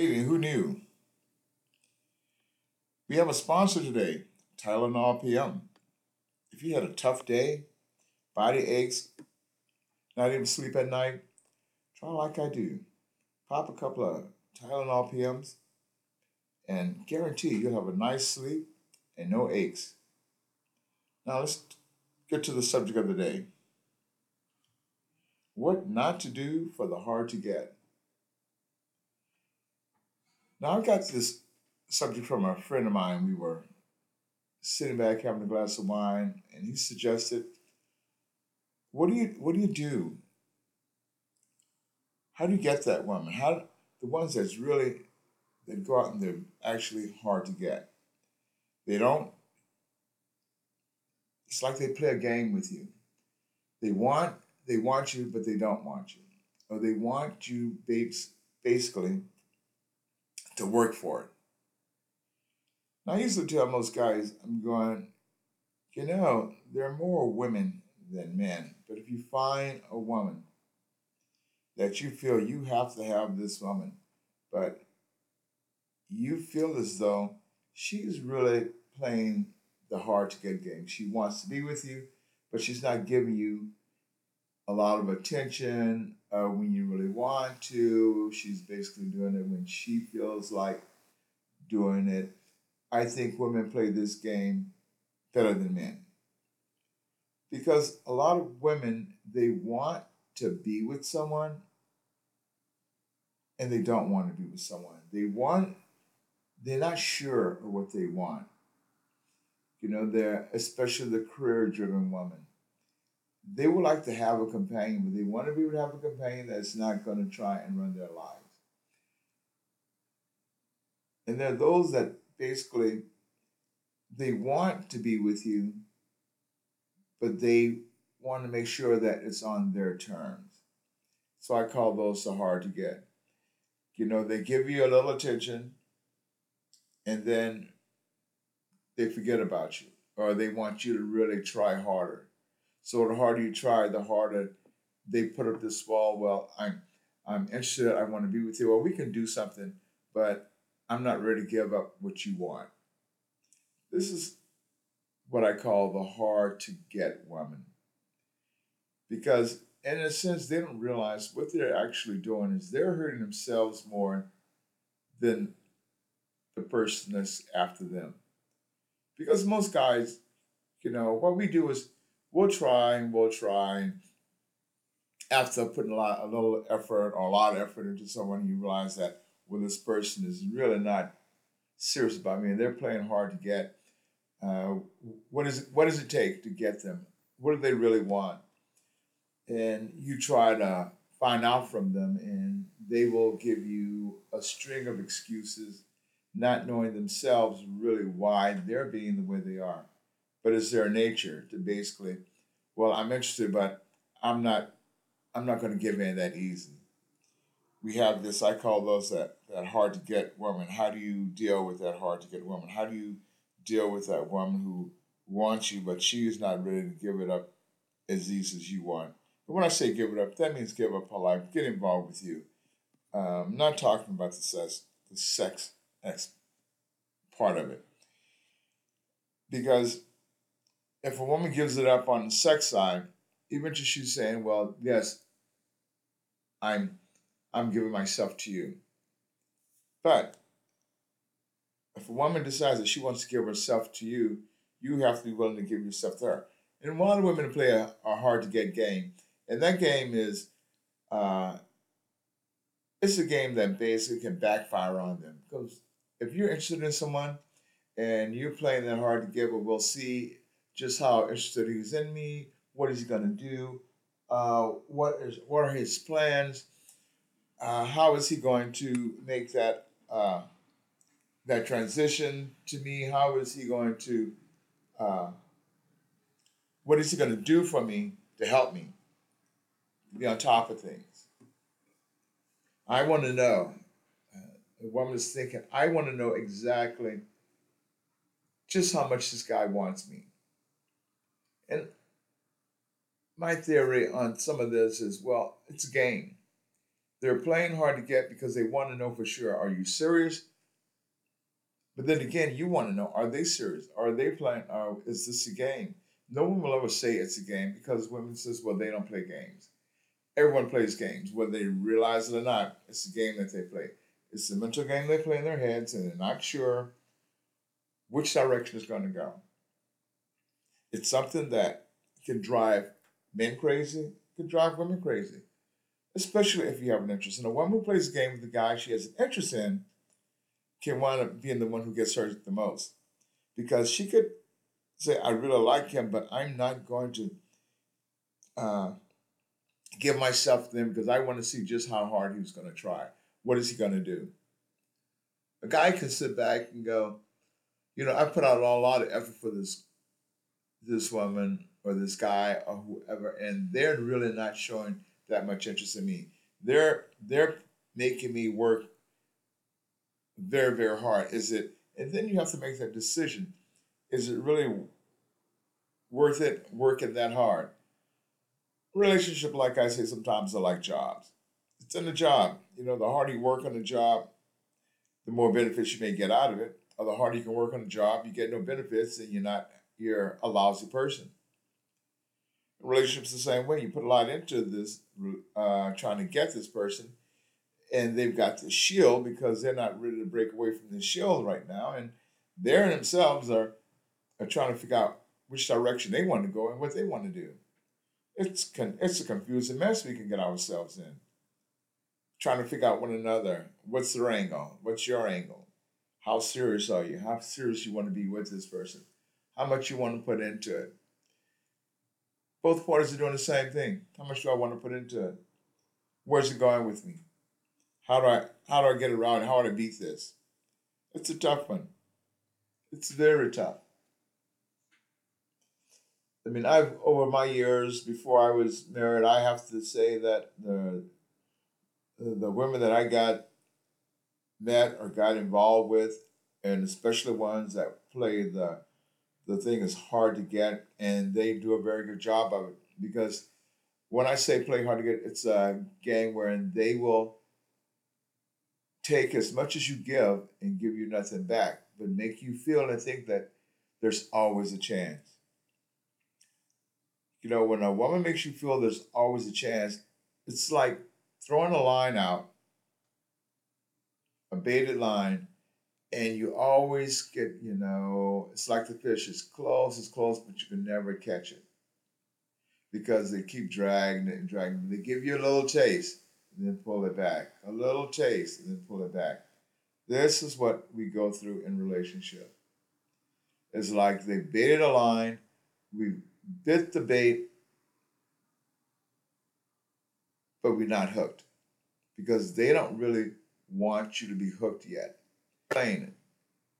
Hey, who knew? We have a sponsor today, Tylenol PM. If you had a tough day, body aches, not even sleep at night, try like I do. Pop a couple of Tylenol PMs and guarantee you'll have a nice sleep and no aches. Now let's get to the subject of the day. What not to do for the hard to get. Now I got this subject from a friend of mine. We were sitting back having a glass of wine, and he suggested, "What do you what do you do? How do you get that woman? How the ones that's really that go out and they're actually hard to get. They don't. It's like they play a game with you. They want they want you, but they don't want you, or they want you basically to work for it. Now, I used to tell most guys, I'm going, you know, there are more women than men, but if you find a woman that you feel you have to have this woman, but you feel as though she's really playing the hard to get game. She wants to be with you, but she's not giving you a lot of attention uh, when you really want to. She's basically doing it when she feels like doing it. I think women play this game better than men. Because a lot of women, they want to be with someone and they don't want to be with someone. They want, they're not sure of what they want. You know, they're especially the career driven woman they would like to have a companion, but they want to be able to have a companion that's not going to try and run their lives. And there are those that basically they want to be with you, but they want to make sure that it's on their terms. So I call those so hard to get. You know, they give you a little attention and then they forget about you, or they want you to really try harder so the harder you try, the harder they put up this wall. Well, I'm I'm interested. I want to be with you. Well, we can do something, but I'm not ready to give up what you want. This is what I call the hard to get woman. Because in a sense, they don't realize what they're actually doing is they're hurting themselves more than the person that's after them. Because most guys, you know, what we do is we'll trying, we're trying. After putting a lot, a little effort or a lot of effort into someone, you realize that well, this person is really not serious about me, and they're playing hard to get. Uh, what is what does it take to get them? What do they really want? And you try to find out from them, and they will give you a string of excuses, not knowing themselves really why they're being the way they are but it's their nature to basically, well, I'm interested, but I'm not, I'm not going to give in that easy. We have this. I call those that that hard to get woman. How do you deal with that hard to get woman? How do you deal with that woman who wants you, but she is not ready to give it up as easy as you want? But when I say give it up, that means give up her life, get involved with you. Um, not talking about the sex, the sex part of it, because if a woman gives it up on the sex side, eventually she's saying, "Well, yes, I'm, I'm giving myself to you." But if a woman decides that she wants to give herself to you, you have to be willing to give yourself to her. And a lot of women play a, a hard to get game, and that game is, uh, it's a game that basically can backfire on them because if you're interested in someone and you're playing that hard to get, but we'll see just how interested he's in me, what is he going to do, uh, what is what are his plans, uh, how is he going to make that uh, that transition to me, how is he going to uh, what is he going to do for me to help me be on top of things. I want to know. Uh, the woman is thinking, I want to know exactly just how much this guy wants me. And my theory on some of this is well, it's a game. They're playing hard to get because they want to know for sure are you serious? But then again, you want to know are they serious? Are they playing? Are, is this a game? No one will ever say it's a game because women says, well, they don't play games. Everyone plays games, whether they realize it or not. It's a game that they play. It's a mental game they play in their heads, and they're not sure which direction is going to go. It's something that can drive men crazy, can drive women crazy, especially if you have an interest. And a woman who plays a game with a guy she has an interest in can wind up being the one who gets hurt the most because she could say, I really like him, but I'm not going to uh, give myself to him because I want to see just how hard he's going to try. What is he going to do? A guy can sit back and go, you know, I put out a lot of effort for this this woman or this guy or whoever, and they're really not showing that much interest in me. They're they're making me work very, very hard. Is it and then you have to make that decision. Is it really worth it working that hard? Relationship, like I say, sometimes are like jobs. It's in the job. You know, the harder you work on the job, the more benefits you may get out of it. Or the harder you can work on the job, you get no benefits and you're not you're a lousy person. Relationships the same way. You put a lot into this, uh, trying to get this person, and they've got the shield because they're not ready to break away from the shield right now, and they themselves are are trying to figure out which direction they want to go and what they want to do. It's con- it's a confusing mess we can get ourselves in. Trying to figure out one another. What's their angle? What's your angle? How serious are you? How serious you want to be with this person? How much you want to put into it? Both parties are doing the same thing. How much do I want to put into it? Where's it going with me? How do I how do I get around? How do I beat this? It's a tough one. It's very tough. I mean, I've over my years before I was married, I have to say that the the women that I got met or got involved with, and especially ones that play the the thing is hard to get, and they do a very good job of it. Because when I say play hard to get, it's a game wherein they will take as much as you give and give you nothing back, but make you feel and think that there's always a chance. You know, when a woman makes you feel there's always a chance, it's like throwing a line out, a baited line, and you always get, you know, it's like the fish. It's close, it's close, but you can never catch it because they keep dragging it and dragging it. They give you a little taste and then pull it back, a little taste and then pull it back. This is what we go through in relationship. It's like they baited a line, we bit the bait, but we're not hooked because they don't really want you to be hooked yet playing.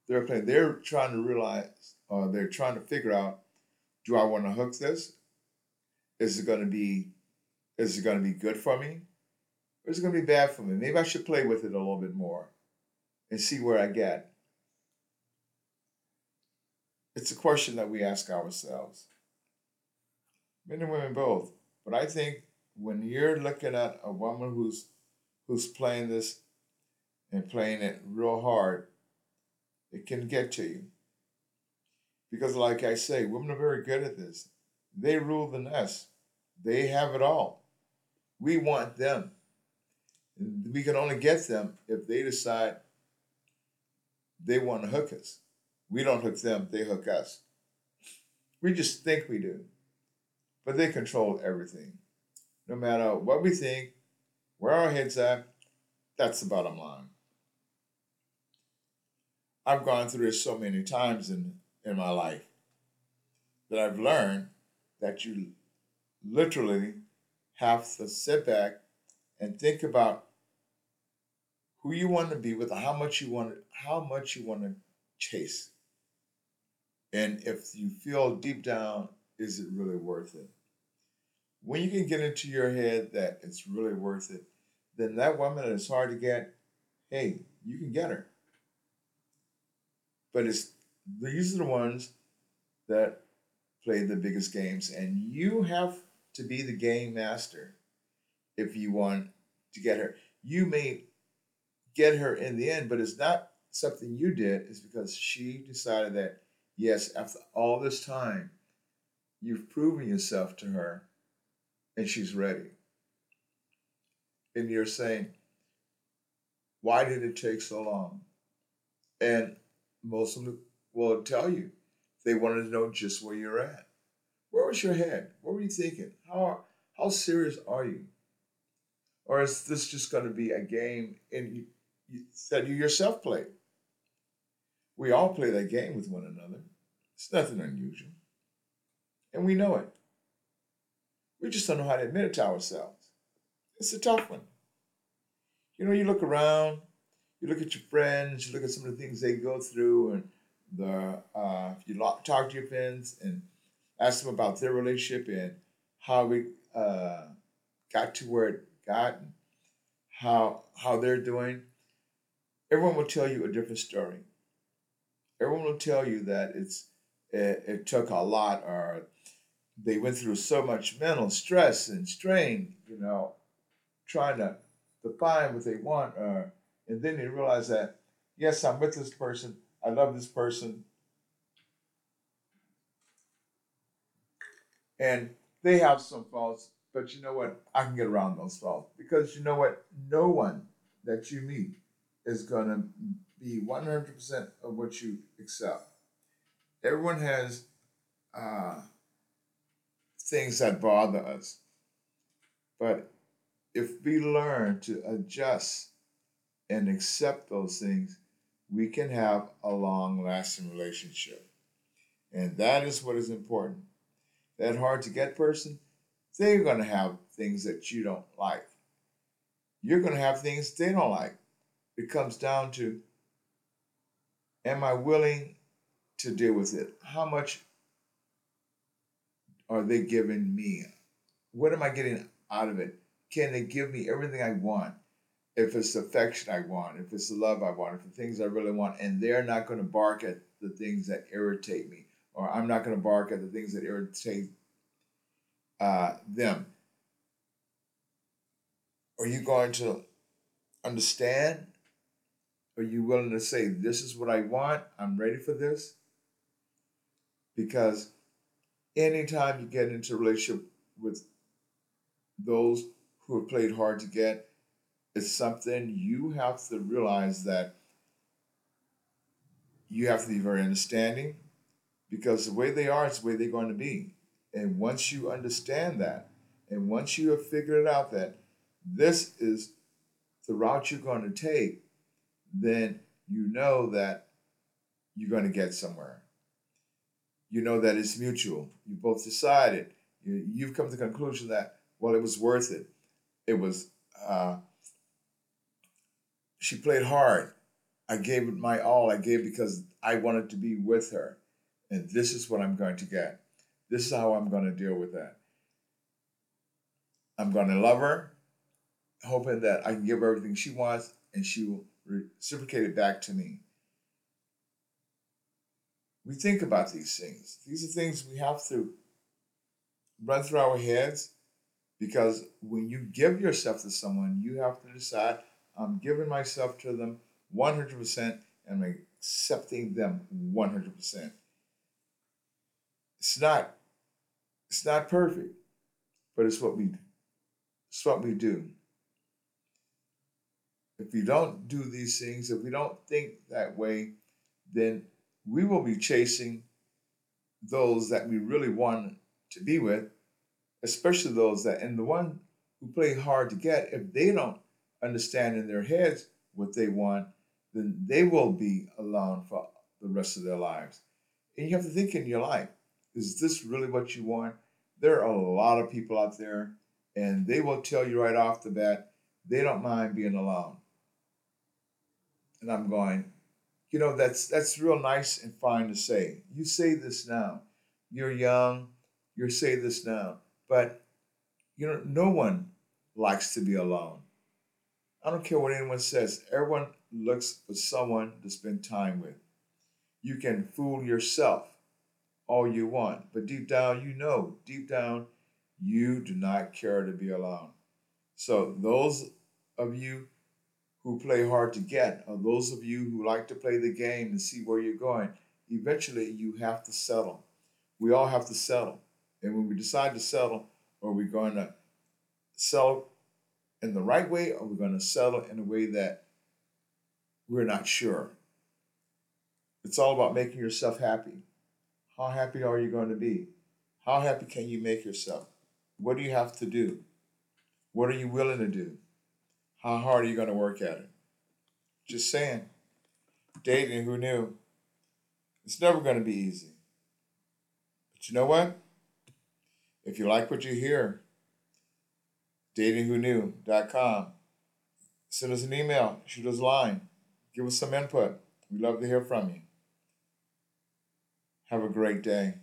They're playing. They're trying to realize, or they're trying to figure out, do I want to hook this? Is it going to be, is it going to be good for me, or is it going to be bad for me? Maybe I should play with it a little bit more, and see where I get. It's a question that we ask ourselves, men and women both. But I think when you're looking at a woman who's who's playing this and playing it real hard, it can get to you. Because, like I say, women are very good at this. They rule the nest, they have it all. We want them. We can only get them if they decide they want to hook us. We don't hook them, they hook us. We just think we do. But they control everything. No matter what we think, where our head's at, that's the bottom line. I've gone through this so many times in, in my life that I've learned that you literally have to sit back and think about who you want to be with, how much you want, how much you want to chase, and if you feel deep down, is it really worth it? When you can get into your head that it's really worth it, then that woman that is hard to get, hey, you can get her. But it's these are the ones that play the biggest games, and you have to be the game master if you want to get her. you may get her in the end, but it's not something you did. It's because she decided that, yes, after all this time, you've proven yourself to her and she's ready. And you're saying, why did it take so long? And most of them will tell you they wanted to know just where you're at. Where was your head? What were you thinking? How how serious are you? Or is this just going to be a game and you, you, that you yourself play? We all play that game with one another. It's nothing unusual. And we know it. We just don't know how to admit it to ourselves. It's a tough one. You know, you look around, you look at your friends, you look at some of the things they go through, and the uh, you talk to your friends and ask them about their relationship and how we uh, got to where it got, and how how they're doing. Everyone will tell you a different story. Everyone will tell you that it's it, it took a lot, or they went through so much mental stress and strain, you know, trying to find what they want, uh, and then they realize that yes, I'm with this person, I love this person, and they have some faults, but you know what? I can get around those faults because you know what? No one that you meet is gonna be 100% of what you accept. Everyone has uh, things that bother us, but if we learn to adjust and accept those things, we can have a long lasting relationship. And that is what is important. That hard to get person, they're going to have things that you don't like. You're going to have things they don't like. It comes down to am I willing to deal with it? How much are they giving me? What am I getting out of it? Can they give me everything I want? If it's affection I want, if it's the love I want, if the things I really want, and they're not going to bark at the things that irritate me, or I'm not going to bark at the things that irritate uh, them. Are you going to understand? Are you willing to say, This is what I want? I'm ready for this? Because anytime you get into a relationship with those who have played hard to get, it's something you have to realize that you have to be very understanding because the way they are is the way they're going to be. And once you understand that, and once you have figured it out that this is the route you're going to take, then you know that you're going to get somewhere. You know that it's mutual. You both decided. You, you've come to the conclusion that, well, it was worth it it was uh, she played hard. I gave it my all. I gave because I wanted to be with her, and this is what I'm going to get. This is how I'm going to deal with that. I'm going to love her, hoping that I can give her everything she wants, and she will reciprocate it back to me. We think about these things. These are things we have to run through our heads because when you give yourself to someone, you have to decide I'm giving myself to them 100% and I'm accepting them 100%. It's not it's not perfect, but it's what we it's what we do. If we don't do these things, if we don't think that way, then we will be chasing those that we really want to be with especially those that, and the one who play hard to get, if they don't understand in their heads what they want, then they will be alone for the rest of their lives. And you have to think in your life, is this really what you want? There are a lot of people out there, and they will tell you right off the bat, they don't mind being alone. And I'm going, you know, that's that's real nice and fine to say. You say this now. You're young, you say this now. But, you know, no one likes to be alone. I don't care what anyone says. Everyone looks for someone to spend time with. You can fool yourself all you want, but deep down, you know, deep down, you do not care to be alone. So, those of you who play hard to get, or those of you who like to play the game and see where you're going, eventually you have to settle. We all have to settle. And when we decide to settle, are we going to settle in the right way or we're we going to settle in a way that we're not sure? It's all about making yourself happy. How happy are you going to be? How happy can you make yourself? What do you have to do? What are you willing to do? How hard are you going to work at it? Just saying. Dating, who knew? It's never going to be easy. But you know what? If you like what you hear, datingwhoknew.com. Send us an email, shoot us a line, give us some input. We'd love to hear from you. Have a great day.